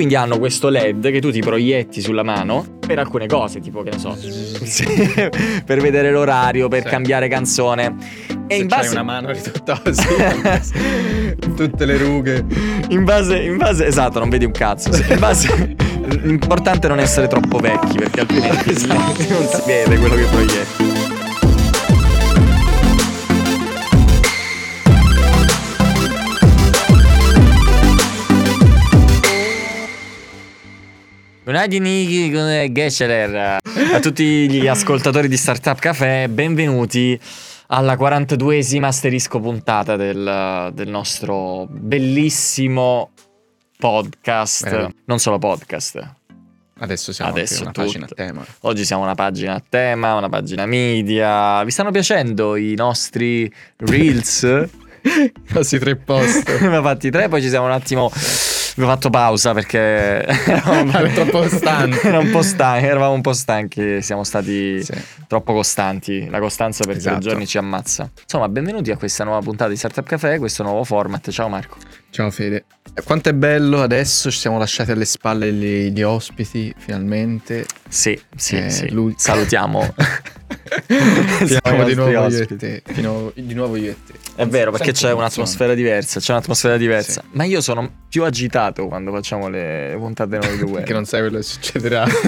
quindi hanno questo LED che tu ti proietti sulla mano per alcune cose, tipo che ne so, per vedere l'orario, per Sì. cambiare canzone. E Se in base una mano ridotta così, tutte le rughe. in base, in base, esatto, non vedi un cazzo. In base, l'importante è non essere troppo vecchi perché altrimenti Esatto. non si vede quello che proietti. A tutti gli ascoltatori di Startup Café, benvenuti alla 42esima asterisco puntata del, del nostro bellissimo podcast. Vero. Non solo podcast. Adesso siamo Adesso una pagina a tutto. tema. Oggi siamo una pagina a tema, una pagina media. Vi stanno piacendo i nostri reels? Quasi tre post. ne abbiamo fatti tre, poi ci siamo un attimo. Abbiamo fatto pausa perché eravamo troppo stanchi. Era un po' stanchi, eravamo un po' stanchi, siamo stati Sì. troppo costanti. La costanza per tre Esatto. giorni ci ammazza. Insomma, benvenuti a questa nuova puntata di Startup Café, questo nuovo format. Ciao Marco. Ciao Fede. Quanto è bello adesso, ci siamo lasciati alle spalle gli, gli ospiti, finalmente. Sì, sì, Eh, sì. Salutiamo. Siamo di nuovo io e ospiti. te. Di nuovo, di nuovo io e te. È vero, perché c'è un'atmosfera diversa, c'è un'atmosfera diversa. Sì. Ma io sono più agitato quando facciamo le puntate noi due. Perché non sai quello che succederà.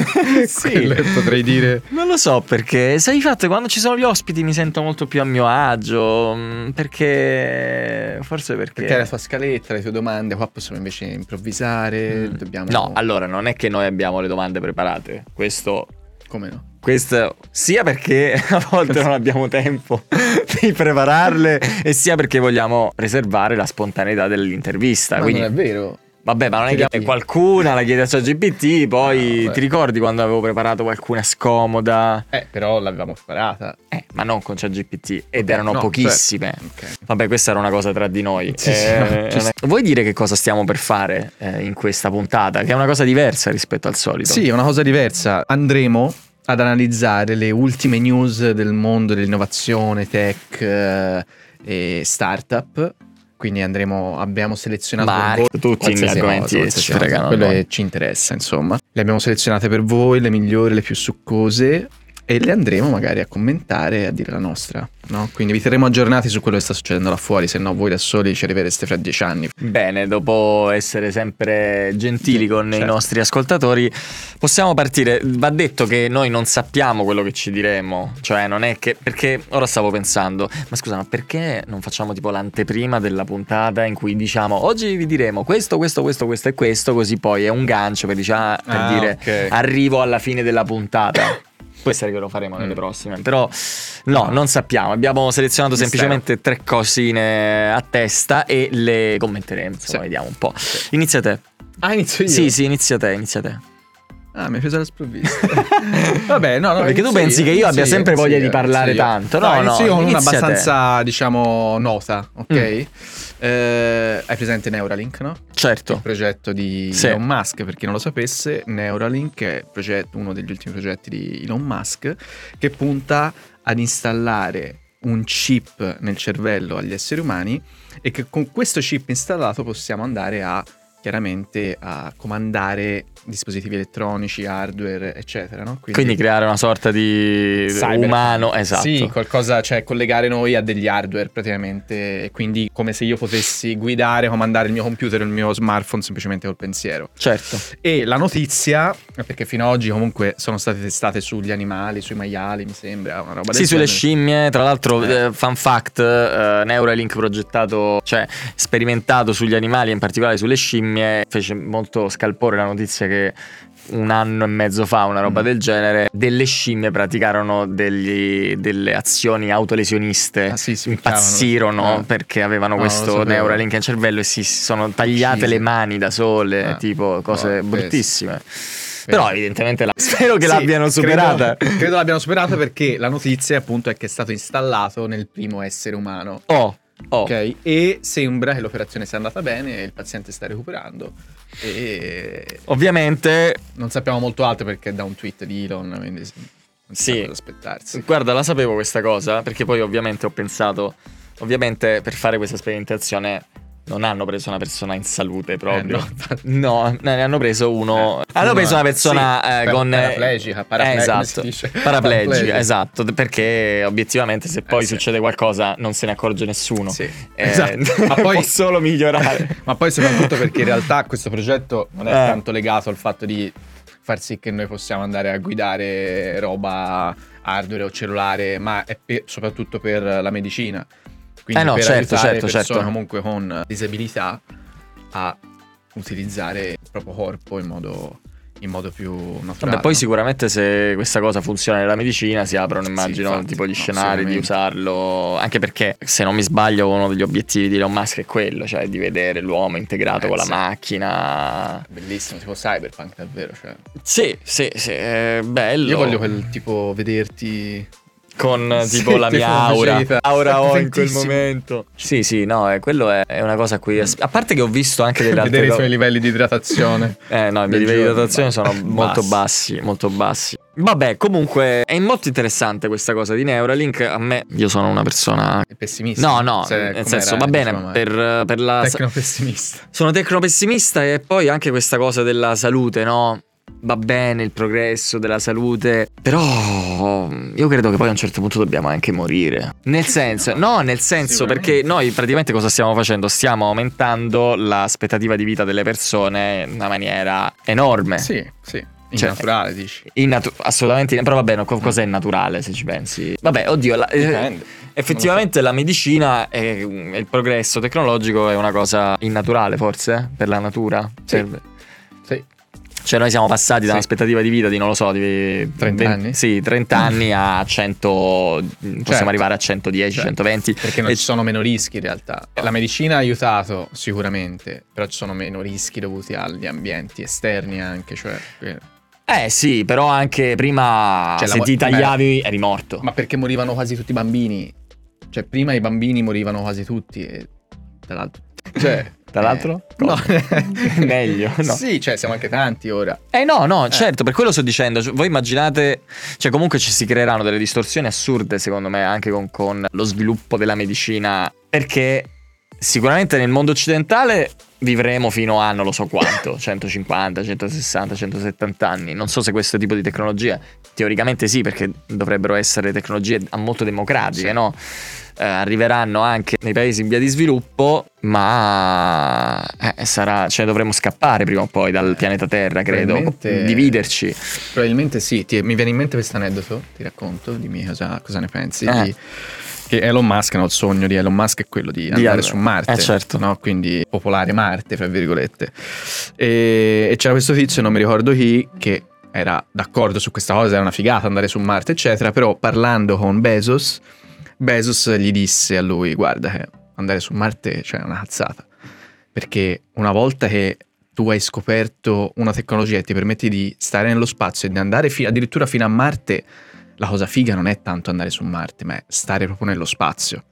Sì. Quello che potrei dire. Non lo so perché, sai di fatto quando ci sono gli ospiti mi sento molto più a mio agio, mm, perché forse perché... Perché la tua scaletta, le tue domande, qua possiamo invece improvvisare. Mm. Dobbiamo. No, allora non è che noi abbiamo le domande preparate, questo... Come no? Questo sia perché a volte non abbiamo tempo di prepararle e sia perché vogliamo preservare la spontaneità dell'intervista. Ma Quindi, non è vero. vabbè, ma non è che qualcuna la chiede a ChatGPT, poi No, vabbè. ti ricordi quando avevo preparato qualcuna scomoda? Eh, però l'avevamo preparata. Eh, ma non con ChatGPT ed Ok, erano no, pochissime. certo. Ok. Vabbè, questa era una cosa tra di noi. Sì, sì, Eh, no, ci non è- sta. Vuoi dire che cosa stiamo per fare eh, in questa puntata? Che è una cosa diversa rispetto al solito. Sì, è una cosa diversa. Andremo ad analizzare le ultime news del mondo dell'innovazione, tech eh, e startup. Quindi andremo, abbiamo selezionato Ma per voi tutti gli argomenti che ci fregano ci interessa, insomma. Le abbiamo selezionate per voi, le migliori, le più succose. E le andremo magari a commentare e a dire la nostra, no? Quindi vi terremo aggiornati su quello che sta succedendo là fuori, se no voi da soli ci arrivereste fra dieci anni. Bene, dopo essere sempre gentili con i Certo. nostri ascoltatori, possiamo partire. Va detto che noi non sappiamo quello che ci diremo, cioè non è che perché ora stavo pensando, ma scusa, ma perché non facciamo tipo l'anteprima della puntata in cui diciamo oggi vi diremo questo, questo, questo, questo e questo, così poi è un gancio per, dici- ah, per Ah, dire ok. arrivo alla fine della puntata. Può essere che lo faremo nelle Mm. prossime, però no, non sappiamo. Abbiamo selezionato Mistero. semplicemente tre cosine a testa e le commenteremo. Insomma, Sì. vediamo un po'. Inizia te. Ah, inizio io? Sì, sì, inizia te, inizia te. Ah, mi hai preso la sprovvista. Vabbè, no, no. Perché tu pensi che io abbia sempre voglia di parlare tanto. No, No, no, io con una inizia te. abbastanza, diciamo, nota, ok? Mm. Eh, hai presente Neuralink, no? Il Certo. progetto di Sì. Elon Musk, per chi non lo sapesse, Neuralink è il progetto- uno degli ultimi progetti di Elon Musk che punta ad installare un chip nel cervello agli esseri umani e che con questo chip installato possiamo andare a chiaramente a comandare dispositivi elettronici, hardware, eccetera, no? Quindi creare una sorta di Cyber. umano, esatto. Sì, qualcosa, cioè collegare noi a degli hardware praticamente, e quindi come se io potessi guidare, comandare il mio computer o il mio smartphone semplicemente col pensiero. Certo. E la notizia, perché fino ad oggi comunque sono state testate sugli animali, sui maiali, mi sembra, una roba del Sì, sulle genere. scimmie, tra l'altro, Eh. eh, fun fact, eh, Neuralink progettato, cioè sperimentato sugli animali, in particolare sulle scimmie, fece molto scalpore la notizia che un anno e mezzo fa, una roba Mm. del genere, delle scimmie praticarono degli- delle azioni autolesioniste. Ah, sì, Impazzirono. Eh. perché avevano No, questo. Neuralink in cervello e si sono tagliate Uccisi. le mani da sole, Ah. tipo cose No, bruttissime. Vero. Però evidentemente la... spero che Sì, l'abbiano superata. Credo, credo l'abbiano superata perché la notizia appunto è che è stato installato nel primo essere umano. Oh, oh. Ok, e sembra che l'operazione sia andata bene, il paziente sta recuperando e Ovviamente non sappiamo molto altro perché è da un tweet di Elon, quindi non si Sì. aspettarsi. Guarda, la sapevo questa cosa, perché poi ovviamente ho pensato, ovviamente per fare questa sperimentazione non hanno preso una persona in salute proprio. Eh, no, no, ne hanno preso uno. Eh, hanno uno- preso una persona sì, eh, per- con. paraplegica, paraple- Eh, esatto. Paraplegica, Paraplegica. esatto. Perché obiettivamente se poi Eh, sì. succede qualcosa non se ne accorge nessuno. Sì, Eh, esatto. Ma poi può solo migliorare. Ma poi soprattutto perché in realtà questo progetto non è Eh. tanto legato al fatto di far sì che noi possiamo andare a guidare roba hardware o cellulare, ma è pe- soprattutto per la medicina. Quindi Eh no, per certo, aiutare certo, persone certo. comunque con disabilità a utilizzare il proprio corpo in modo, in modo più naturale. Vabbè, poi no? sicuramente se questa cosa funziona nella medicina si aprono, immagino, infatti, tipo gli scenari di usarlo. Anche perché, se non mi sbaglio, uno degli obiettivi di Elon Musk è quello, cioè di vedere l'uomo integrato Eh, con la sì. macchina. Bellissimo, tipo cyberpunk davvero. Cioè. Sì, sì, sì, è bello. Io voglio quel tipo vederti Con Sì, tipo la mia aura. facilità. Aura ho in quel momento. Sì, sì, no, eh, quello è, è una cosa a cui. A parte che ho visto anche delle altre vedere i suoi livelli di idratazione. Eh no, i miei livelli di idratazione sono molto bassi. bassi, molto bassi. Vabbè, comunque è molto interessante questa cosa di Neuralink. A me, io sono una persona. È pessimista. No, no, Se- nel senso, va bene diceva mai. per, per la. Tecnopessimista. Sono tecnopessimista e poi anche questa cosa della salute, no? Va bene il progresso della salute, però io credo che poi a un certo punto dobbiamo anche morire. Nel senso, no, nel senso perché noi praticamente cosa stiamo facendo? Stiamo aumentando l'aspettativa di vita delle persone in una maniera enorme. Sì, sì. Cioè, naturale, dici. Innatu- assolutamente, però vabbè, no, co- cos'è naturale se ci pensi? Vabbè, oddio, la- eh, effettivamente la medicina e il progresso tecnologico è una cosa innaturale forse per la natura. Sì. Per- Sì. Cioè noi siamo passati da Sì. un'aspettativa di vita di, non lo so, di 30 anni? Sì, 30 anni a 100, possiamo Certo. arrivare a 110, Certo. 120. Perché non E- ci sono meno rischi in realtà. La medicina ha aiutato sicuramente, però ci sono meno rischi dovuti agli ambienti esterni anche, cioè... eh, sì, però anche prima Cioè, se la- ti tagliavi eri morto. Ma perché morivano quasi tutti i bambini? Cioè, prima i bambini morivano quasi tutti e tra l'altro... Cioè, Tra l'altro? eh, no. Meglio, no. Sì, cioè siamo anche tanti ora. Eh no, no, certo, per quello sto dicendo. Cioè, Voi immaginate, cioè comunque ci si creeranno delle distorsioni assurde, secondo me, anche con, con lo sviluppo della medicina. Perché sicuramente nel mondo occidentale vivremo fino a non lo so quanto, 150, 160, 170 anni. Non so se questo tipo di tecnologia, teoricamente sì, perché dovrebbero essere tecnologie molto democratiche, Sì. no? Eh, arriveranno anche nei paesi in via di sviluppo, ma eh, sarà, cioè dovremo scappare prima o poi dal pianeta Terra, credo, Probabilmente- dividerci. Probabilmente sì, ti- mi viene in mente questo aneddoto, ti racconto, dimmi cosa, cosa ne pensi. Eh. di- che Elon Musk, no, il sogno di Elon Musk è quello di andare andare- su Marte, eh, certo. no? quindi popolare Marte, fra virgolette. E, e c'era questo tizio, non mi ricordo chi, che era d'accordo su questa cosa, era una figata andare su Marte, eccetera, però parlando con Bezos, Bezos gli disse a lui, guarda che andare su Marte cioè, è una cazzata, perché una volta che tu hai scoperto una tecnologia che ti permette di stare nello spazio e di andare fi- addirittura fino a Marte, la cosa figa non è tanto andare su Marte, ma è stare proprio nello spazio.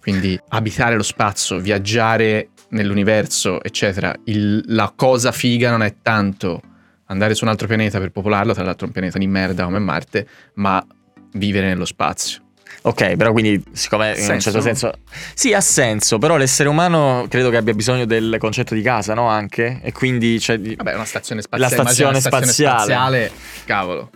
Quindi abitare lo spazio, viaggiare nell'universo, eccetera. Il- la cosa figa non è tanto andare su un altro pianeta per popolarlo, tra l'altro un pianeta di merda come Marte, ma vivere nello spazio. Ok, però quindi siccome in un Senso? certo senso sì, ha senso, però l'essere umano credo che abbia bisogno del concetto di casa, no? Anche e quindi cioè Vabbè, una stazione spaziale. La stazione una spaziale. spaziale, Cavolo.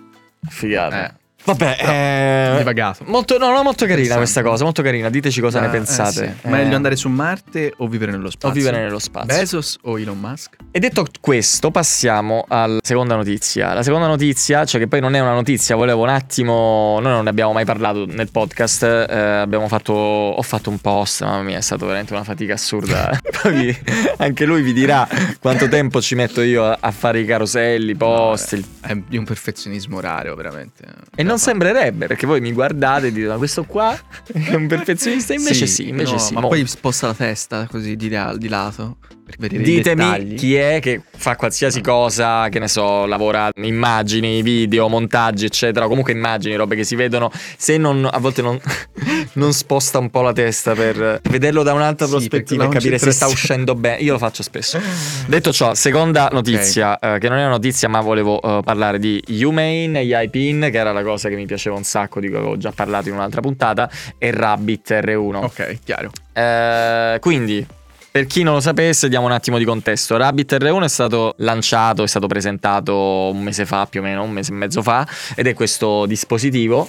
figata. Eh. Vabbè, Però, eh, divagato. Molto, no, no, molto carina Interessante. questa cosa, molto carina. Diteci cosa Ma, ne pensate. eh sì. Eh, Meglio andare su Marte o vivere nello spazio? o vivere nello spazio. Bezos o Elon Musk? E detto questo, passiamo alla seconda notizia. La seconda notizia, cioè che poi non è una notizia, volevo un attimo. Noi non ne abbiamo mai parlato nel podcast. eh, abbiamo fatto. Ho fatto un post, mamma mia, è stata veramente una fatica assurda. poi anche lui vi dirà quanto tempo ci metto io a, fare i caroselli, i post. il- È di un perfezionismo raro, veramente. E non sembrerebbe, perché voi mi guardate e dite: Ma questo qua è un perfezionista? Invece sì, invece no, sì. Ma mo- poi sposta la testa così di, là- di lato Ditemi chi è che fa qualsiasi cosa, che ne so, lavora immagini, video, montaggi, eccetera, o comunque immagini, robe che si vedono, se non, a volte non, non sposta un po' la testa per vederlo da un'altra Sì, prospettiva e la capire se sta uscendo bene. Io lo faccio spesso. Detto ciò, seconda notizia, eh, che non è una notizia, ma volevo eh, parlare di Humane, Yaipin, che era la cosa che mi piaceva un sacco, di cui avevo già parlato in un'altra puntata, e Rabbit R1. Ok, chiaro. Eh, quindi, Per chi non lo sapesse, diamo un attimo di contesto. Rabbit R1 è stato lanciato, è stato presentato un mese fa, più o meno, un mese e mezzo fa, ed è questo dispositivo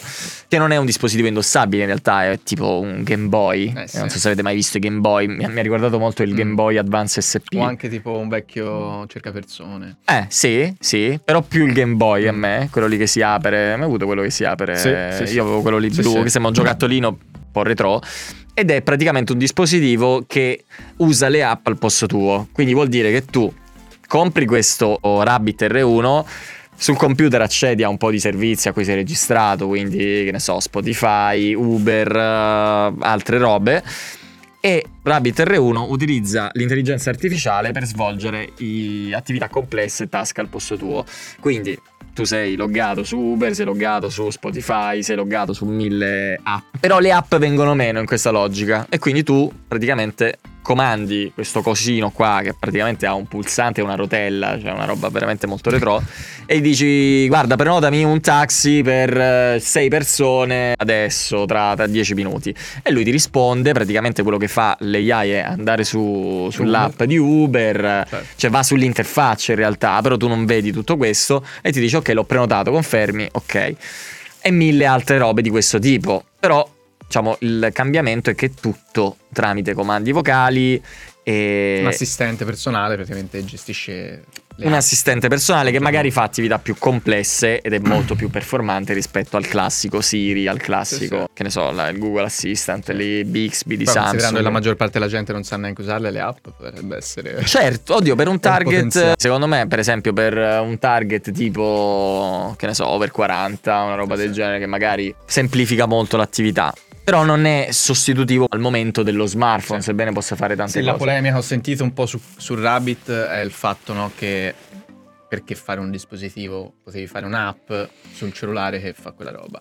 che non è un dispositivo indossabile in realtà, è tipo un Game Boy. Eh, sì. Non so se avete mai visto i Game Boy, mi ha, mi ha ricordato molto il Mm. Game Boy Advance SP. O anche tipo un vecchio cercapersone. Eh, sì, sì, però più il Game Boy a Mm. me, quello lì che si apre. Ha avuto quello che si apre. Sì, sì. Io avevo quello lì blu, che sembra un giocattolino un po' retro. Ed è praticamente un dispositivo che usa le app al posto tuo. Quindi vuol dire che tu compri questo Rabbit R1. Sul computer accedi a un po' di servizi a cui sei registrato, quindi che ne so, Spotify, Uber, eh, altre robe. E Rabbit R1 utilizza l'intelligenza artificiale per svolgere attività complesse e task al posto tuo. Quindi tu sei loggato su Uber, sei loggato su Spotify, sei loggato su mille app. Però le app vengono meno in questa logica e quindi tu praticamente comandi questo cosino qua che praticamente ha un pulsante e una rotella, cioè una roba veramente molto retro e dici guarda prenotami un taxi per eh, sei persone adesso tra, tra 10 minuti e lui ti risponde praticamente quello che fa l'AI è andare su, sull'app di Uber Certo. cioè va sull'interfaccia in realtà però tu non vedi tutto questo e ti dice ok l'ho prenotato confermi ok. E mille altre robe di questo tipo. Però diciamo il cambiamento è che tutto tramite comandi vocali e Un assistente personale praticamente gestisce un assistente personale che magari fa attività più complesse ed è molto più performante rispetto al classico Siri, al classico, Sì, sì. che ne so, la- il Google Assistant, lì Bixby di Poi considerando Samsung. che la maggior parte della gente non sa neanche usarle le app, potrebbe essere... Certo, oddio, per un un target, potenziale. secondo me, per esempio, per eh, un target tipo, che ne so, over 40, una roba del Sì. genere, che magari semplifica molto l'attività. Però non è sostitutivo al momento dello smartphone, Sì. sebbene possa fare tante Sì, la cose. polemica che ho sentito un po' su, su Rabbit è il fatto no, che perché fare un dispositivo potevi fare un'app sul cellulare che fa quella roba.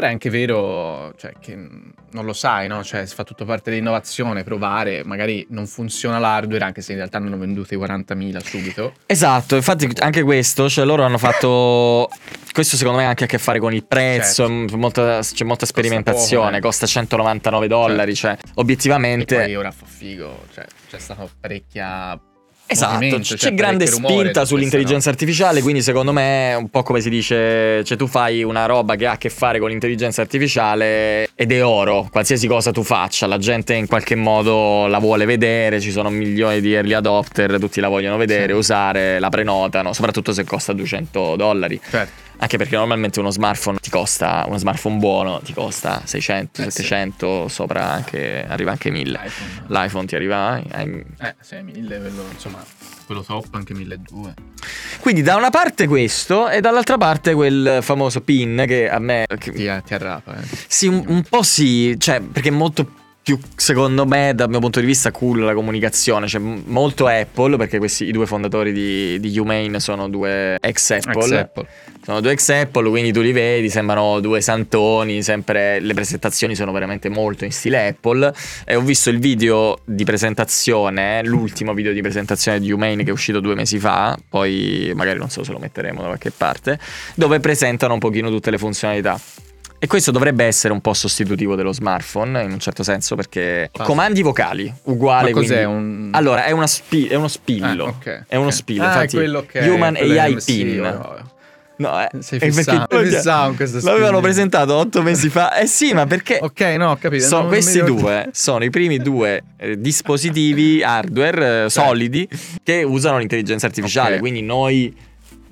Però è anche vero cioè, che mh, non lo sai, no? Cioè, si fa tutto parte dell'innovazione, provare, magari non funziona l'hardware, anche se in realtà ne hanno vendute 40.000 subito. Esatto, infatti anche questo, cioè loro hanno fatto... Questo secondo me ha anche a che fare con il prezzo, Certo. molta- c'è molta sperimentazione, poco, eh. costa 199 dollari, cioè obiettivamente... E poi ora fa figo, cioè c'è stata parecchia... Esatto, c'è cioè, grande spinta su sull'intelligenza questa, artificiale, quindi secondo me è un po' come si dice, cioè tu fai una roba che ha a che fare con l'intelligenza artificiale ed è oro, qualsiasi cosa tu faccia, la gente in qualche modo la vuole vedere, ci sono milioni di early adopter, tutti la vogliono vedere, Sì. usare, la prenotano, soprattutto se costa 200 dollari. no? Certo. Anche perché normalmente uno smartphone ti costa, uno smartphone buono ti costa 600, Eh sì. 700, sopra anche, arriva anche 1000. L'iPhone. L'iPhone ti arriva Eh, 6.000, quello, insomma, quello top anche 1.200. Quindi da una parte questo e dall'altra parte quel famoso pin che a me... che- Ti, ti arrapa, eh. sì, un, un po' sì, cioè perché è molto più, secondo me, dal mio punto di vista, cool la comunicazione, cioè molto Apple, perché questi, i due fondatori di, di Humane sono due ex Apple. Ex Apple. Sono due ex Apple, quindi tu li vedi, sembrano due santoni, sempre le presentazioni sono veramente molto in stile Apple. E ho visto il video di presentazione, l'ultimo video di presentazione di Humane che è uscito due mesi fa, poi magari non so se lo metteremo da qualche parte, dove presentano un pochino tutte le funzionalità. E questo dovrebbe essere un po' sostitutivo dello smartphone in un certo senso perché Quasi. comandi vocali uguale Ma cos'è quindi- un... Allora, è, spi- è uno spillo. Ah, ok, È uno spillo. Ah, è infatti, quello che Human AI Pin. oh, No, eh, Sei è perché- fissato, fissato questa L'avevano presentato otto mesi fa. Eh sì, ma perché Ok, no, ho capito. mi questi due sono i primi due eh, dispositivi hardware eh, solidi che usano l'intelligenza artificiale. Ok. Quindi noi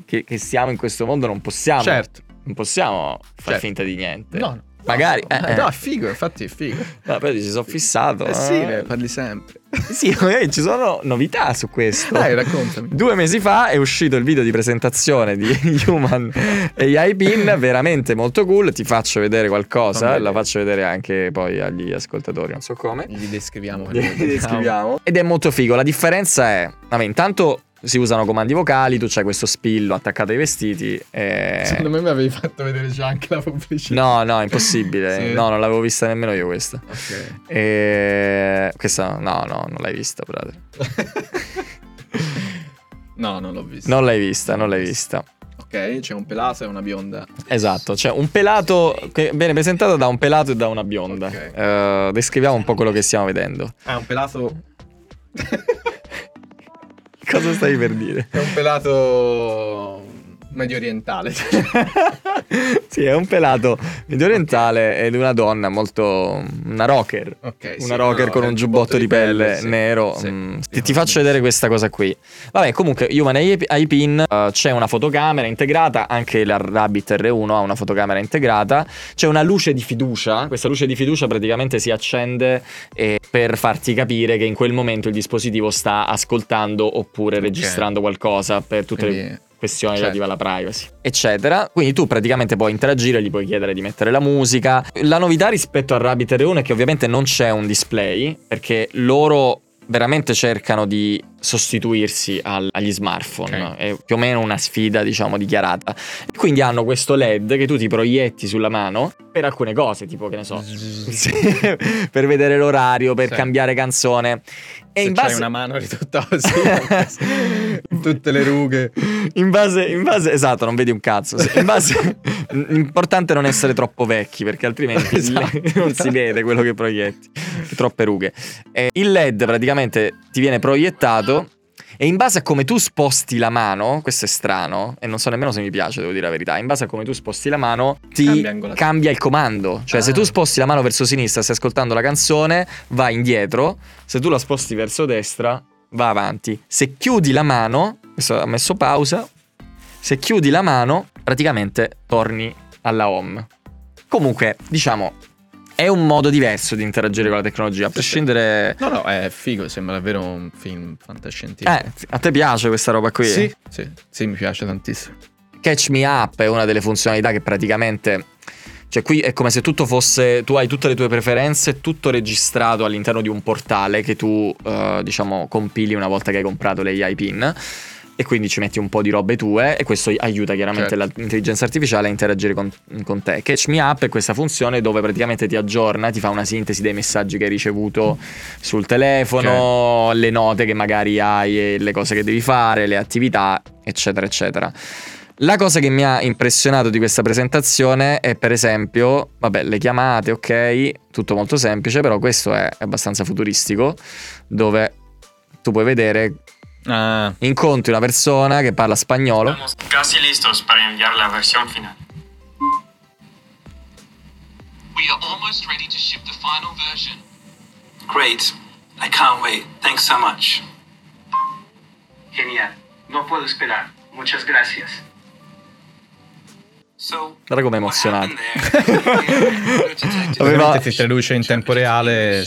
che, che siamo in questo mondo non possiamo, Certo. Non possiamo far Certo. finta di niente. No, no. Magari, No, eh, eh. no, è figo, infatti è figo. No, poi ci sono fissato. Eh sì, eh. ne parli sempre. Sì, magari ci sono novità su questo. Dai, raccontami. Due mesi fa è uscito il video di presentazione di Human AI Pin, veramente molto cool. Ti faccio vedere qualcosa, la faccio vedere anche poi agli ascoltatori, non so come. Gli descriviamo. Li vediamo. descriviamo. Ed è molto figo. La differenza è, vabbè, intanto si usano comandi vocali, tu c'hai questo spillo attaccato ai vestiti. E... Secondo me mi avevi fatto vedere già anche la pubblicità. No, no, impossibile. Sì. No, non l'avevo vista nemmeno io questa. Ok. E... Questa, no, no, non l'hai vista, brother. no, non l'ho visto. Non l'hai vista, non l'hai vista. Ok, c'è un pelato e una bionda. Esatto, cioè un pelato che viene presentato da un pelato e da una bionda. Ok. Eh, descriviamo un po' quello che stiamo vedendo. Ah, un pelato Cosa stai per dire? È un pelato medio orientale. sì, è un pelato medio orientale ed una donna molto... una rocker. Ok, sì, una rocker no, con un giubbotto di pelle sì. nero. Sì. Mm, ti, ti faccio vedere questa cosa qui. Vabbè, comunque, Human iPin uh, c'è una fotocamera integrata, anche la Rabbit R1 ha una fotocamera integrata. C'è una luce di fiducia. Questa luce di fiducia praticamente si accende eh, per farti capire che in quel momento il dispositivo sta ascoltando oppure Ok. registrando qualcosa per tutte le Quindi, questioni Certo. relative alla privacy, eccetera. Quindi tu praticamente puoi interagire, gli puoi chiedere di mettere la musica. La novità rispetto a Rabbit R1 è che ovviamente non c'è un display, perché loro veramente cercano di sostituirsi al- agli smartphone. Ok. È più o meno una sfida, diciamo, dichiarata. E quindi hanno questo LED che tu ti proietti sulla mano per alcune cose, tipo che ne so, per vedere l'orario, per Sì. cambiare canzone. E se base una mano tutta così, tutte le rughe. In base, in base, esatto, non vedi un cazzo. In base, l'importante è non essere troppo vecchi, perché altrimenti Esatto. non si vede quello che proietti. Troppe rughe. E il LED praticamente ti viene proiettato. E in base a come tu sposti la mano, questo è strano, e non so nemmeno se mi piace, devo dire la verità. In base a come tu sposti la mano, ti Cambia cambia il comando. Cioè, se Ah. tu sposti la mano verso sinistra, stai ascoltando la canzone, va indietro. Se tu la sposti verso destra, va avanti. Se chiudi la mano, questo ha messo pausa. Se chiudi la mano, praticamente torni alla home. Comunque, diciamo, è un modo diverso di interagire con la tecnologia, a prescindere. No, no, è figo, sembra davvero un film fantascientifico. Eh, a te piace questa roba qui? Sì, sì, sì, mi piace tantissimo. Catch Me Up è una delle funzionalità che praticamente. Cioè, qui è come se tutto fosse. Tu hai tutte le tue preferenze, tutto registrato all'interno di un portale che tu, eh, diciamo, compili una volta che hai comprato le AI PIN. E quindi ci metti un po' di robe tue e questo aiuta chiaramente Certo. l'intelligenza artificiale a interagire con, con te. Catch Me Up è questa funzione dove praticamente ti aggiorna, ti fa una sintesi dei messaggi che hai ricevuto sul telefono, le note che magari hai le cose che devi fare, le attività, eccetera, eccetera. La cosa che mi ha impressionato di questa presentazione è per esempio, vabbè, le chiamate, ok, tutto molto semplice, però questo è abbastanza futuristico, dove tu puoi vedere, Ah, incontri una persona che parla spagnolo, Estamos casi listos para enviar la versión final. We are almost ready to ship the final version. Great. I can't wait. Thanks so much. Genial. No puedo esperar. Muchas gracias. So, guarda come è what emozionato. ovviamente si traduce in tempo reale.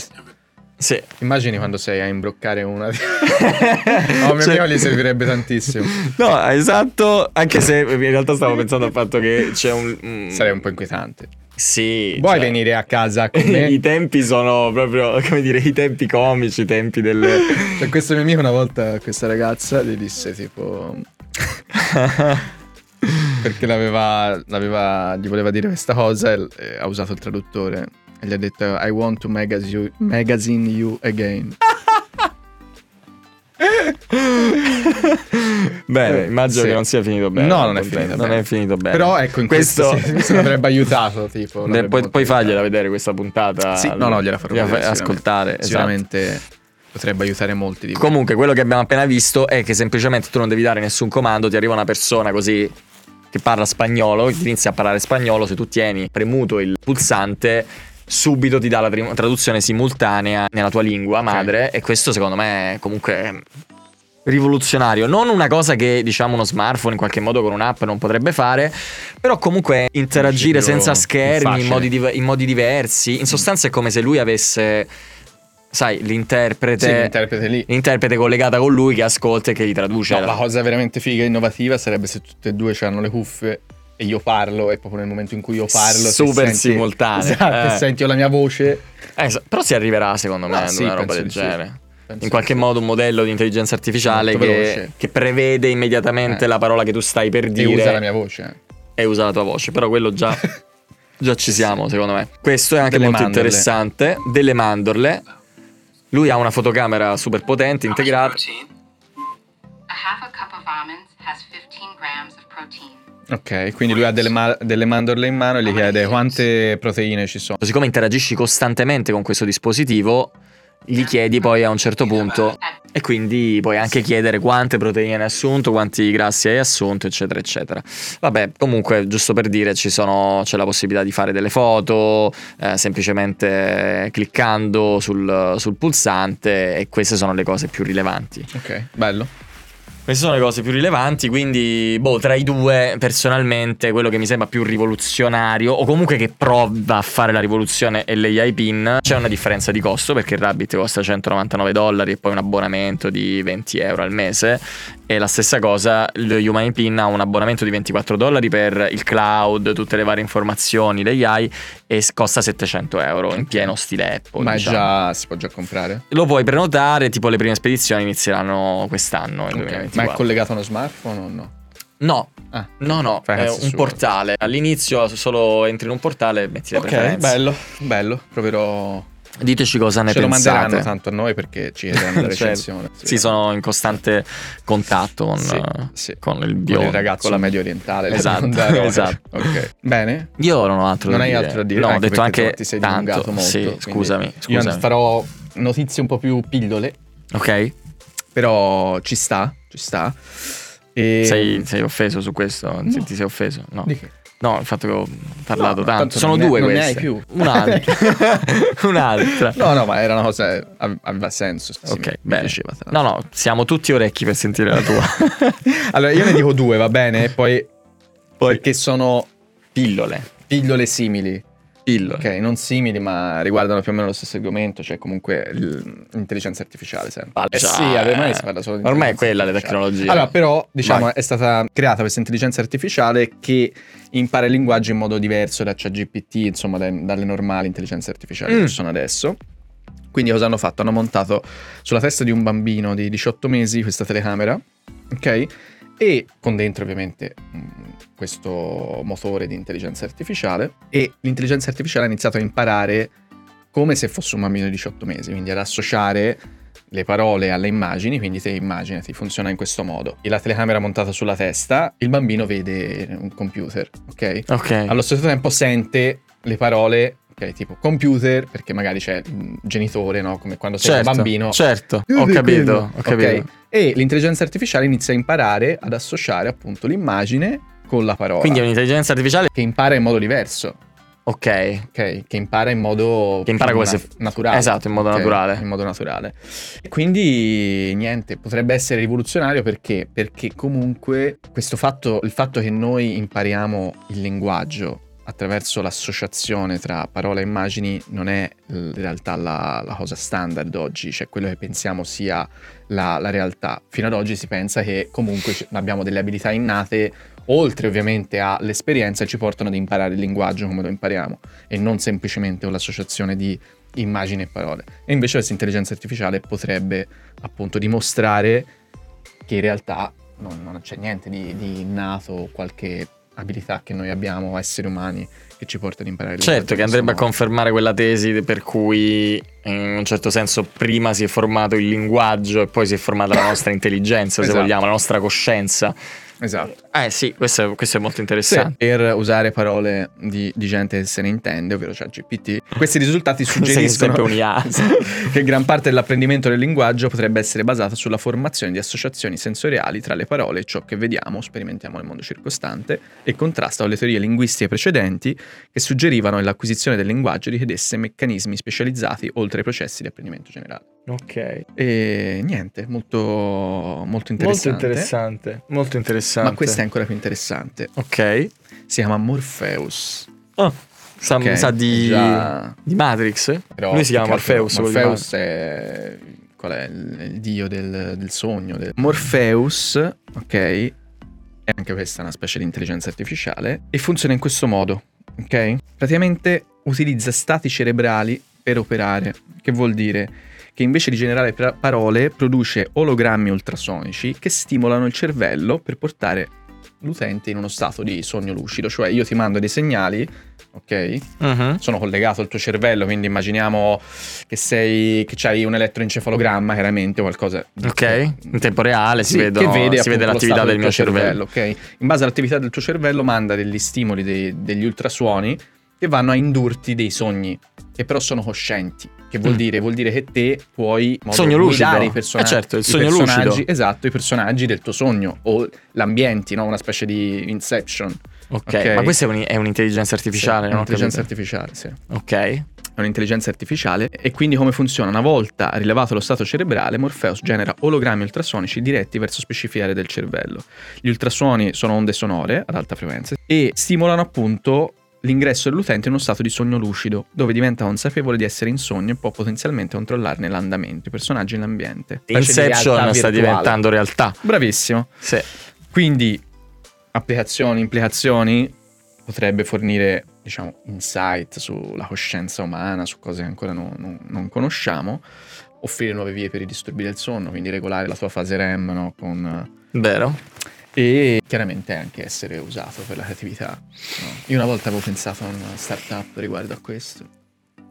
Sì. Immagini quando sei a imbroccare una. No, mio Cioè- amico gli servirebbe tantissimo. No, esatto, anche se in realtà stavo pensando al fatto che c'è un... un- Sarei un po' inquietante. Sì. Vuoi cioè- venire a casa con me? I tempi sono proprio, come dire, i tempi comici, i tempi del... Cioè, questo mio amico una volta questa ragazza gli disse tipo... perché l'aveva, l'aveva- gli voleva dire questa cosa e ha usato il traduttore e gli ha detto I want to magazine you, magazine you again. Bene, Eh, immagino sì. che non sia finito bene. No, non è finito Non bene. è finito bene. Però ecco, in questo... questo, questo l'avrebbe aiutato, tipo. L'avrebbe poi, poi fagliela vedere questa puntata. Sì, no, no, gliela farò Gliela vedere, sicuramente. ascoltare. esatto. Sicuramente potrebbe aiutare molti di voi. Comunque, quello che abbiamo appena visto è che semplicemente tu non devi dare nessun comando, ti arriva una persona così che parla spagnolo, inizia a parlare spagnolo, se tu tieni premuto il pulsante subito ti dà la traduzione simultanea nella tua lingua madre e questo secondo me è comunque rivoluzionario, non una cosa che diciamo uno smartphone in qualche modo con un'app non potrebbe fare, però comunque interagire senza schermi in modi, div- in modi diversi, in sostanza è come se lui avesse sai, l'interprete Sì, l'interprete lì. l'interprete collegata con lui che ascolta e che gli traduce. No, la cosa veramente figa e innovativa sarebbe se tutte e due hanno le cuffie e io parlo e proprio nel momento in cui io parlo se Super senti- simultaneo, Esatto, eh. senti la mia voce. Eh, però si arriverà secondo me Ah, ad sì, una roba del sì. genere. Penso In qualche sì. modo un modello di intelligenza artificiale che, veloce. che prevede immediatamente Eh. la parola che tu stai per E dire usa la mia voce. e usa la tua voce. Però quello già, già ci siamo, secondo me. Questo è anche Delle molto mandorle. interessante. Delle mandorle. Lui ha una fotocamera super potente, integrata. A half a cup of almonds has 15 grams of protein. Ok, quindi lui ha delle, ma- delle mandorle in mano e gli chiede quante proteine ci sono. Siccome interagisci costantemente con questo dispositivo, gli chiedi poi a un certo punto E quindi puoi anche chiedere quante proteine hai assunto, quanti grassi hai assunto, eccetera, eccetera. Vabbè, comunque, giusto per dire, ci sono, c'è la possibilità di fare delle foto eh, semplicemente cliccando sul, sul pulsante e queste sono le cose più rilevanti. Ok, bello. Queste sono le cose più rilevanti, quindi boh, tra i due personalmente quello che mi sembra più rivoluzionario o comunque che prova a fare la rivoluzione è l'AI PIN, c'è una differenza di costo perché il Rabbit costa 199 dollari e poi un abbonamento di 20 euro al mese. E la stessa cosa lo Human PIN ha un abbonamento di 24 dollari per il cloud, tutte le varie informazioni, l'AI e costa 700 euro in pieno stile Apple. Ma diciamo. già, si può già comprare? Lo puoi prenotare, tipo le prime spedizioni inizieranno quest'anno, Ok. 2024. Ma è collegato a uno smartphone o no? No, Ah. no, no, è un suoi. portale. All'inizio solo entri in un portale e metti le Ok, preferenze. bello, bello. Proverò. Diteci cosa ne Ce lo pensate. manderanno tanto a noi perché ci chiederanno la Certo. recensione. Sì, sono in costante contatto con, Sì, eh, sì. con il Con biondo. il ragazzo con la- medio orientale. Esatto, esatto. Ok. Bene. Io non ho altro Non da hai dire. altro da dire? No, ho detto anche ti sei tanto. molto. Sì, quindi scusami, Io scusami. farò notizie un po' più pillole, Ok? però ci sta, ci sta. E... Sei, sei offeso su questo? Ti- Ti sei offeso? No. Di che? No, il fatto che ho parlato No, tanto. Sono due non ne queste. hai più. Un'altra. Un'altra. No, no, ma era una cosa. ave- Aveva senso. sì, Ok, mi- mi No, no, siamo tutti orecchi per sentire la tua. Allora, io ne dico due, va bene? Poi. Poi- Perché sono Pillole. pillole simili. Pillole. Ok, non simili, ma riguardano più o meno lo stesso argomento, cioè comunque l'intelligenza artificiale sempre. Vale, Eh sì, ormai si parla solo di ormai è quella le tecnologie. Allora, però, diciamo, Vai. è stata creata questa intelligenza artificiale che impara il linguaggio in modo diverso da ChatGPT, insomma, dai- dalle normali intelligenze artificiali Mm. che ci sono adesso. Quindi cosa hanno fatto? Hanno montato sulla testa di un bambino di 18 mesi questa telecamera, ok? E con dentro ovviamente questo motore di intelligenza artificiale e l'intelligenza artificiale ha iniziato a imparare come se fosse un bambino di 18 mesi, quindi ad associare le parole alle immagini, quindi te immaginati, funziona in questo modo. E la telecamera montata sulla testa, il bambino vede un computer, ok? Ok. Allo stesso tempo sente le parole, ok, tipo computer, perché magari c'è genitore, no? Come quando sei certo, un bambino. Certo, "Eh, ho quello", capito, ho capito. E l'intelligenza artificiale inizia a imparare ad associare appunto l'immagine con la parola. Quindi è un'intelligenza artificiale. che impara in modo diverso, Ok. ok? Che impara in modo Che impara na- se- naturale. Esatto, in modo ok? naturale. In modo naturale. E quindi niente, potrebbe essere rivoluzionario perché? Perché comunque questo fatto, il fatto che noi impariamo il linguaggio attraverso l'associazione tra parola e immagini non è in realtà la, la cosa standard oggi, cioè quello che pensiamo sia la, la realtà. Fino ad oggi si pensa che comunque abbiamo delle abilità innate, oltre ovviamente all'esperienza, ci portano ad imparare il linguaggio come lo impariamo e non semplicemente con l'associazione di immagini e parole. E invece questa intelligenza artificiale potrebbe appunto dimostrare che in realtà non, non c'è niente di, di innato, qualche abilità che noi abbiamo, esseri umani, che ci porta ad imparare il Certo, che andrebbe a modo. confermare quella tesi per cui in un certo senso prima si è formato il linguaggio e poi si è formata la nostra intelligenza, se Esatto. vogliamo, la nostra coscienza. Esatto. Eh sì, questo è, questo è molto Sì, interessante. per usare parole di, di gente che se ne intende, ovvero ChatGPT, questi risultati suggeriscono che gran parte dell'apprendimento del linguaggio potrebbe essere basata sulla formazione di associazioni sensoriali tra le parole e ciò che vediamo, sperimentiamo nel mondo circostante e contrasta con le teorie linguistiche precedenti che suggerivano che l'acquisizione del linguaggio richiedesse meccanismi specializzati oltre ai processi di apprendimento generale. Ok. E niente, molto, molto interessante. Molto interessante. Molto interessante. Ma questo è ancora più interessante. Ok. Si chiama Morpheus. Oh, sa, Ok, sa di, già- di Matrix? Però Lui si chiama Morpheus. Morpheus è, qual è il, il dio del, del sogno. del- Morpheus, ok, è anche questa una specie di intelligenza artificiale e funziona in questo modo, ok? Praticamente utilizza stati cerebrali per operare, che vuol dire che invece di generare pra- parole produce ologrammi ultrasonici che stimolano il cervello per portare l'utente in uno stato di sogno lucido, cioè io ti mando dei segnali, ok? Mhm. sono collegato al tuo cervello, quindi immaginiamo che sei che c'hai un elettroencefalogramma, chiaramente qualcosa Ok, in tempo reale si, Sì, vedono- che vede, si vede l'attività stato del mio tuo cervello. ok? In base all'attività del tuo cervello manda degli stimoli, dei- degli ultrasuoni che vanno a indurti dei sogni, che però sono coscienti, Che vuol dire? Vuol dire che te puoi Sogno guidare i personaggi. Eh certo, il sogno lucido. Esatto, i personaggi del tuo sogno o l'ambiente, no? Una specie di Inception. Ok, ma questa è, un- è un'intelligenza artificiale, Sì, ho un'intelligenza artificiale, sì. Ok. È un'intelligenza artificiale e quindi come funziona? Una volta rilevato lo stato cerebrale, Morpheus genera ologrammi ultrasonici diretti verso specifiche aree del cervello. Gli ultrasuoni sono onde sonore ad alta frequenza e stimolano appunto l'ingresso dell'utente in uno stato di sogno lucido, dove diventa consapevole di essere in sogno e può potenzialmente controllarne l'andamento, i personaggi e l'ambiente. Di Inception realtà sta virtuale. diventando realtà. Bravissimo. Sì. Quindi applicazioni, implicazioni potrebbe fornire, diciamo, insight sulla coscienza umana, su cose che ancora non, non- non conosciamo, offrire nuove vie per i disturbi del sonno, quindi regolare la tua fase REM no, con... Vero? E chiaramente anche essere usato per la creatività. no? Io una volta avevo pensato a una startup riguardo a questo,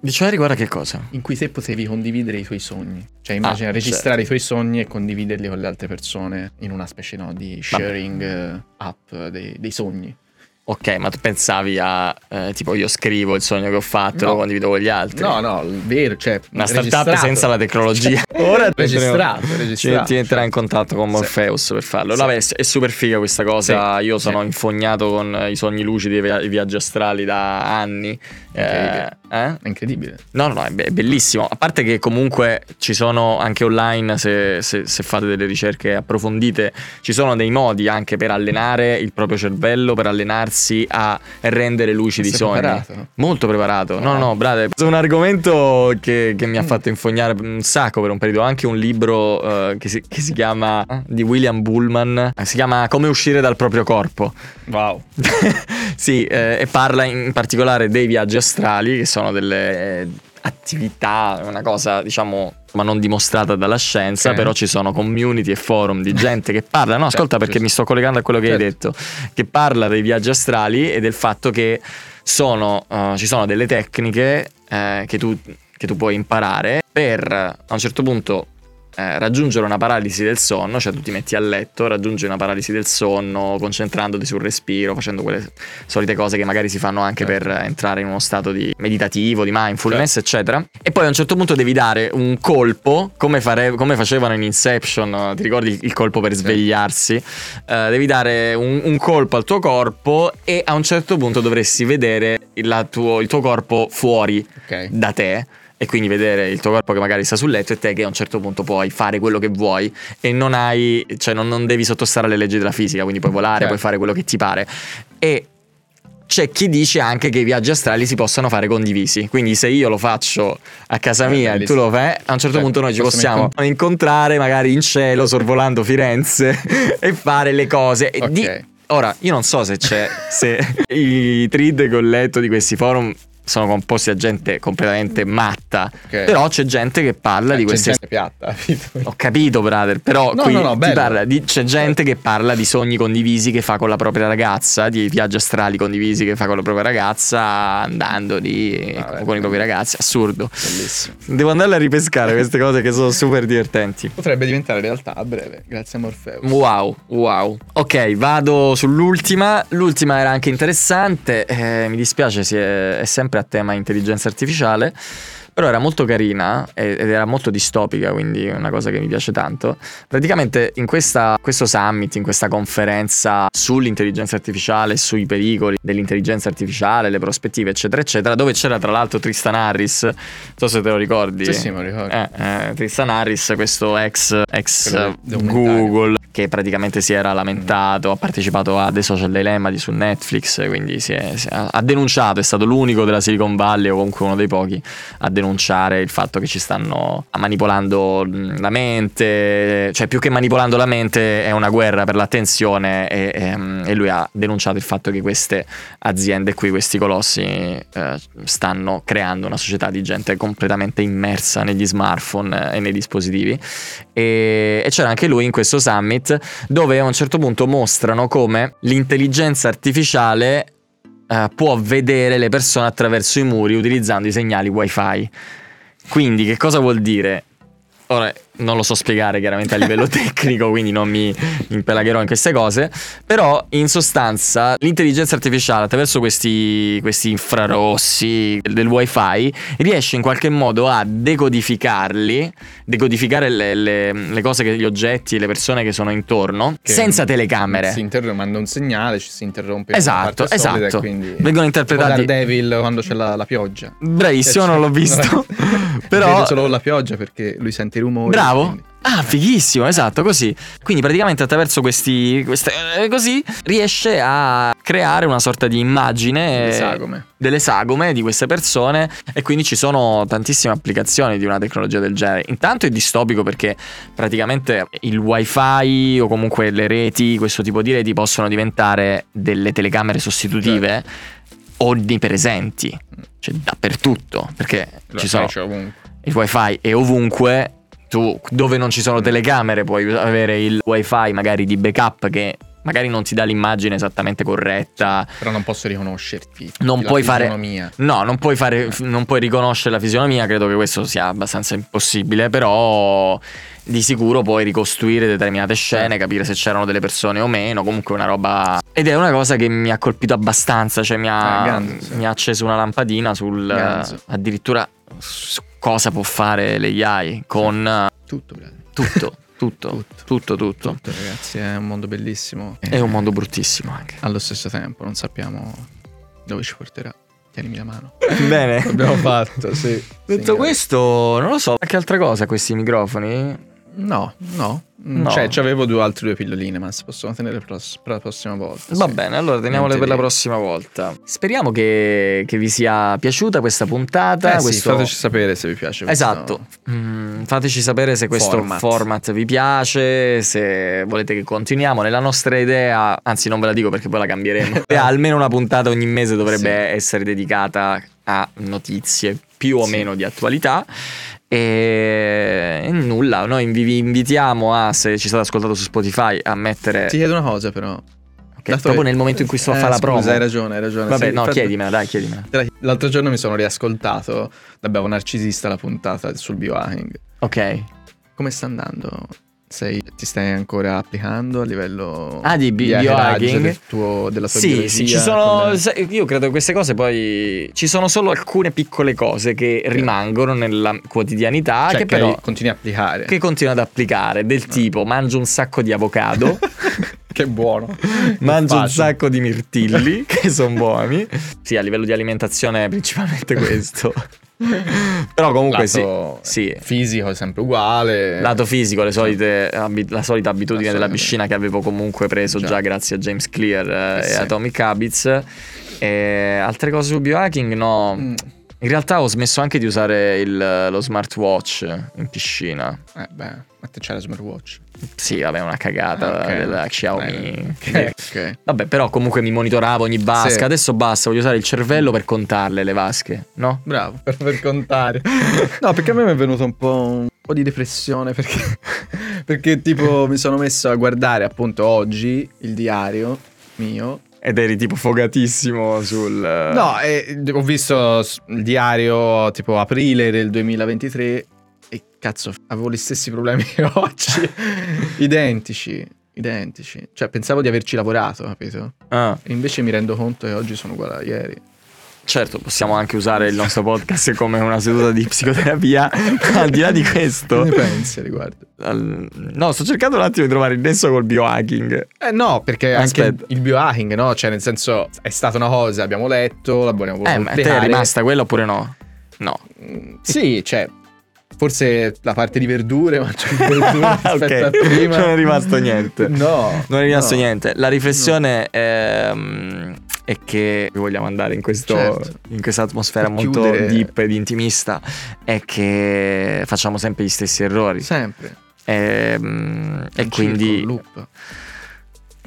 cioè riguarda che cosa? in cui te potevi condividere i tuoi sogni. Cioè immagina Ah, registrare certo. i tuoi sogni e condividerli con le altre persone in una specie no, di sharing eh, app dei- dei sogni. Ok, ma tu pensavi a eh, tipo io scrivo il sogno che ho fatto, No. lo condivido con gli altri. No, no, vero, cioè Una startup senza la tecnologia. Ora Ora registrato, registrato. ti cioè. in contatto con Sì. Morpheus per farlo. Sì. Beh, è super figa questa cosa. Sì, Io sono sì. infognato con i sogni lucidi e i via- i viaggi astrali da anni. Eh, Incredibile. eh? È incredibile. No, no, no, è, be- è bellissimo. A parte che comunque ci sono anche online, se, se- se fate delle ricerche approfondite, ci sono dei modi anche per allenare il proprio cervello, per allenarsi a rendere lucidi i Sei sogni. preparato? Molto preparato. No, no, brate. È un argomento che, che mi ha fatto infognare un sacco per un periodo. Anche un libro eh, che, si, che si chiama di William Bullman. eh, Si chiama Come uscire dal proprio corpo. Wow. sì, eh, e parla in particolare dei viaggi astrali, che sono delle eh, attività, una cosa diciamo ma non dimostrata dalla scienza, Ok. però ci sono community e forum di gente che parla, no ascolta Certo, perché giusto. mi sto collegando a quello che Certo. hai detto, che parla dei viaggi astrali e del fatto che sono, eh, ci sono delle tecniche eh, che, tu, che tu puoi imparare per a un certo punto eh, raggiungere una paralisi del sonno, cioè tu ti metti a letto, raggiungi una paralisi del sonno concentrandoti sul respiro, facendo quelle solite cose che magari si fanno anche Certo. per entrare in uno stato di meditativo, di mindfulness, eccetera. E poi a un certo punto devi dare un colpo, come, fare- come facevano in Inception, ti ricordi il colpo per svegliarsi? Eh, devi dare un, un colpo al tuo corpo e a un certo punto dovresti vedere il tuo, il tuo corpo fuori Ok. da te e quindi vedere il tuo corpo che magari sta sul letto e te che a un certo punto puoi fare quello che vuoi e non hai, cioè non, non devi sottostare alle leggi della fisica, quindi puoi volare, Certo. puoi fare quello che ti pare. E c'è chi dice anche che i viaggi astrali si possano fare condivisi. Quindi se io lo faccio a casa Eh, mia e tu lo fai, a un certo Certo, punto noi ci possiamo possiamo incontrare magari in cielo sorvolando Firenze e fare le cose. E Ok. di- Ora, io non so se c'è, se i thread che ho letto di questi forum sono composti da gente completamente matta, Ok. però c'è gente che parla di C'è queste... gente piatta? Ho capito, brother, però No, qui no, no, di- c'è gente che parla di sogni condivisi che fa con la propria ragazza, di viaggi astrali condivisi che fa con la propria ragazza, andando lì Vabbè. con i propri ragazzi. Assurdo. Bellissimo. Devo andarle a ripescare queste cose che sono super divertenti. Potrebbe diventare realtà a breve, grazie a Morpheus. Wow, wow. Ok, vado sull'ultima. L'ultima era anche interessante. eh, mi dispiace, si è, è sempre a tema intelligenza artificiale. Però era molto carina ed era molto distopica, quindi è una cosa che mi piace tanto. Praticamente in questa, questo summit, in questa conferenza sull'intelligenza artificiale, sui pericoli dell'intelligenza artificiale, le prospettive, eccetera, eccetera, dove c'era tra l'altro Tristan Harris, non so se te lo ricordi. Sì, sì, me lo ricordo. Eh, eh, Tristan Harris, questo ex, ex. Google che praticamente si era lamentato, ha partecipato a The Social Dilemma di su Netflix, quindi si è- si è- ha denunciato, è stato l'unico della Silicon Valley o comunque uno dei pochi a denunciare il fatto che ci stanno manipolando la mente, cioè più che manipolando la mente è una guerra per l'attenzione e, e, e lui ha denunciato il fatto che queste aziende qui, questi colossi eh, stanno creando una società di gente completamente immersa negli smartphone e nei dispositivi. E, e c'era anche lui in questo summit dove a un certo punto mostrano come l'intelligenza artificiale eh, può vedere le persone attraverso i muri utilizzando i segnali wifi. Quindi che cosa vuol dire? Ora, non lo so spiegare chiaramente a livello tecnico, quindi non mi impelagherò in queste cose, però in sostanza l'intelligenza artificiale attraverso questi, questi infrarossi del wifi riesce in qualche modo a decodificarli, decodificare le, le- le cose, che, gli oggetti, le persone che sono intorno, Che senza telecamere. Si interrompe, manda un segnale, ci si interrompe. Esatto, solida esatto. quindi- Vengono interpretati- Daredevil quando c'è la, la pioggia. Bravissimo, non l'ho visto. Però Però solo la pioggia perché lui sente i rumori. Bravo. quindi- Ah, fighissimo, esatto, così. Quindi praticamente attraverso questi queste, eh, così riesce a creare una sorta di immagine Delle sagome. delle sagome di queste persone e quindi ci sono tantissime applicazioni di una tecnologia del genere. Intanto è distopico perché praticamente il wifi o comunque le reti, questo tipo di reti possono diventare delle telecamere sostitutive onnipresenti, cioè dappertutto, perché Lo ci sono ovunque. il wifi è ovunque. Tu, dove non ci sono telecamere, puoi avere il wifi magari di backup che magari non ti dà l'immagine esattamente corretta. Però non posso riconoscerti. Non la puoi fare- fisionomia. No, non puoi, fare, non puoi riconoscere la fisionomia, credo che questo sia abbastanza impossibile, però di sicuro puoi ricostruire determinate scene, capire se c'erano delle persone o meno, comunque una roba... Ed è una cosa che mi ha colpito abbastanza, cioè mi ha, Eh, Ganzo, sì. mi ha acceso una lampadina sul... Ganzo. addirittura su cosa può fare l'AI con eh, Tutto, tutto, tutto, tutto, tutto, tutto. Tutto, ragazzi, è un mondo bellissimo. È un mondo bruttissimo anche. Allo stesso tempo non sappiamo dove ci porterà. Tienimi la mano. Bene. L'abbiamo fatto, sì. Detto questo, non lo so, qualche altra cosa questi microfoni? No, no. No. Cioè, c'avevo due altre due pilloline, ma si possono tenere per la prossima volta. Va sì. bene, allora teniamole per la prossima volta. Speriamo che, che vi sia piaciuta questa puntata. Eh sì, questo- fateci sapere se vi piace. questo- Esatto, Mm, fateci sapere se questo format. Format. vi piace, se volete che continuiamo. Nella nostra idea, anzi non ve la dico perché poi la cambieremo, almeno una puntata ogni mese dovrebbe essere dedicata a notizie più o Sì. meno di attualità. E nulla, noi vi vi invitiamo a, se ci state ascoltando su Spotify, a mettere... Ti chiedo una cosa, però. Ok, Dato proprio che- nel momento in cui sto a Eh, fare la promo. Hai ragione, hai ragione. Vabbè, Sì, no, infatti- chiedimela, dai, chiedimela. L'altro giorno mi sono riascoltato da Bevo Narcisista la puntata sul biohacking. Ok. Come sta andando? Sei, ti stai ancora applicando a livello Ah, di bi- hackeraggio biohacking? del tuo, della tua Sì, sì, ci sono. sai, Io credo che queste cose poi. Ci sono solo alcune piccole cose che rimangono nella quotidianità cioè, che che però. continui a applicare. Che continuo ad applicare, del tipo mangio un sacco di avocado, che buono. mangio un sacco di mirtilli, che sono buoni. Sì, a livello di alimentazione principalmente questo. Però comunque Lato sì. Sì. Fisico è sempre uguale. Lato fisico, le solite, abi- la solita abitudine La della piscina che avevo comunque preso Già. già grazie a James Clear Eh e sì. Atomic Habits. E altre cose su biohacking? No. Mm, In realtà ho smesso anche di usare il- lo smartwatch in piscina. eh, beh, ma te c'è la smartwatch. Sì, vabbè, una cagata Ah, ok. della Xiaomi. Eh, ok. Vabbè, però comunque mi monitoravo ogni vasca. Sì. Adesso basta, voglio usare il cervello per contarle le vasche, no? Bravo, per, per contare. no, perché a me mi è venuto un po', un po' di depressione perché, perché tipo mi sono messo a guardare appunto oggi il diario mio. Ed eri tipo fogatissimo sul... No, e ho visto il diario tipo aprile del 2023 e cazzo, avevo gli stessi problemi che oggi. identici, identici. Cioè pensavo di averci lavorato, capito? Ah. E invece mi rendo conto che oggi sono uguale a ieri. Certo, possiamo anche usare il nostro podcast come una seduta di psicoterapia. ma al di là di questo, Che ne pensi riguardo? al- no, sto cercando un attimo di trovare il nesso col biohacking. Eh no, perché anche Aspetta. il biohacking, no? Cioè, nel senso, è stata una cosa, abbiamo letto, l'abbiamo voluto Eh, ma te è rimasta quella oppure no? No. Mm, Sì, cioè, forse la parte di verdure, mangio più verdure rispetto ok, a prima. non è rimasto niente. No. Non è rimasto no. niente. La riflessione ehm, è che vogliamo andare in, questo, Certo. in questa atmosfera Per molto chiudere- deep ed intimista. È che facciamo sempre gli stessi errori. Sempre. Ehm, e Un quindi circolo, un loop.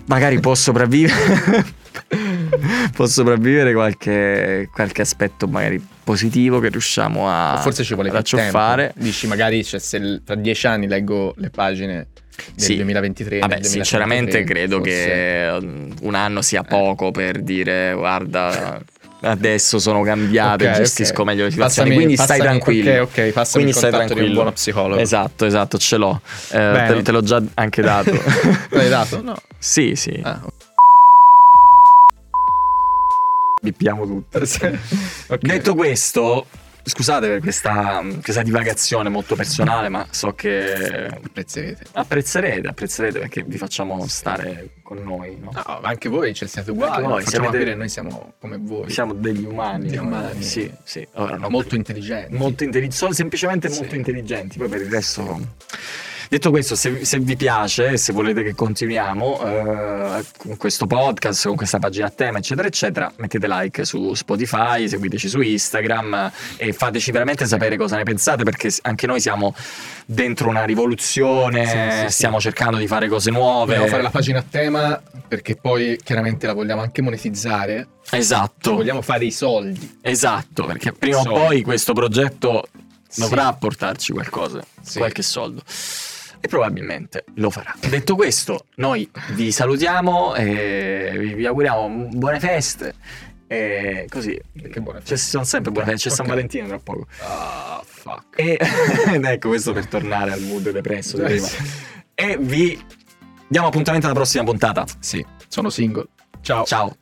magari può sopravvivere. può sopravvivere qualche, qualche aspetto magari positivo che riusciamo a O forse ci vuole più tempo. Dici, magari cioè, se tra dieci anni leggo le pagine del Sì. 2023. Vabbè, nel sinceramente 2033, credo forse- che um, un anno sia poco per dire guarda adesso sono cambiate, Ok, gestisco ok. meglio le situazioni, Passami- quindi stai passami- tranquillo. ok, ok, passami quindi il stai contatto di un tranquillo. buono psicologo. Esatto, esatto, ce l'ho. Eh, te, te l'ho già anche dato. L'hai dato? No. sì, sì. Ah, ok. Bippiamo tutto. Ok. Detto questo, scusate per questa, questa divagazione molto personale, ma so che apprezzerete. apprezzerete, apprezzerete perché vi facciamo stare con noi, no? No, anche voi ce siete uguali. Anche voi, Facciamo capire noi siamo come voi. Siamo degli umani. Degli umani. Sì, sì. Ora, no, molto intelligenti. molto intelligenti, solo semplicemente Sì. molto intelligenti. Poi per il resto. Detto questo, se, se vi piace, se volete che continuiamo eh, con questo podcast, con questa pagina a tema, eccetera, eccetera, mettete like su Spotify, seguiteci su Instagram e fateci veramente sapere cosa ne pensate, perché anche noi siamo dentro una rivoluzione, Sì, sì, sì. stiamo cercando di fare cose nuove. Vogliamo fare la pagina a tema perché poi chiaramente la vogliamo anche monetizzare. Esatto. Vogliamo fare i soldi. Esatto, perché prima o poi questo progetto Sì. dovrà portarci qualcosa, Sì. qualche soldo. E probabilmente lo farà. Detto questo, noi vi salutiamo e vi, auguriamo buone feste. E così. Che buone Ci sono sempre buone feste, c'è San Ok. Valentino tra poco. Ah, fuck. E ed ecco questo per tornare al mood depresso di prima. E vi diamo appuntamento alla prossima puntata. Sì, sono single. Ciao. Ciao.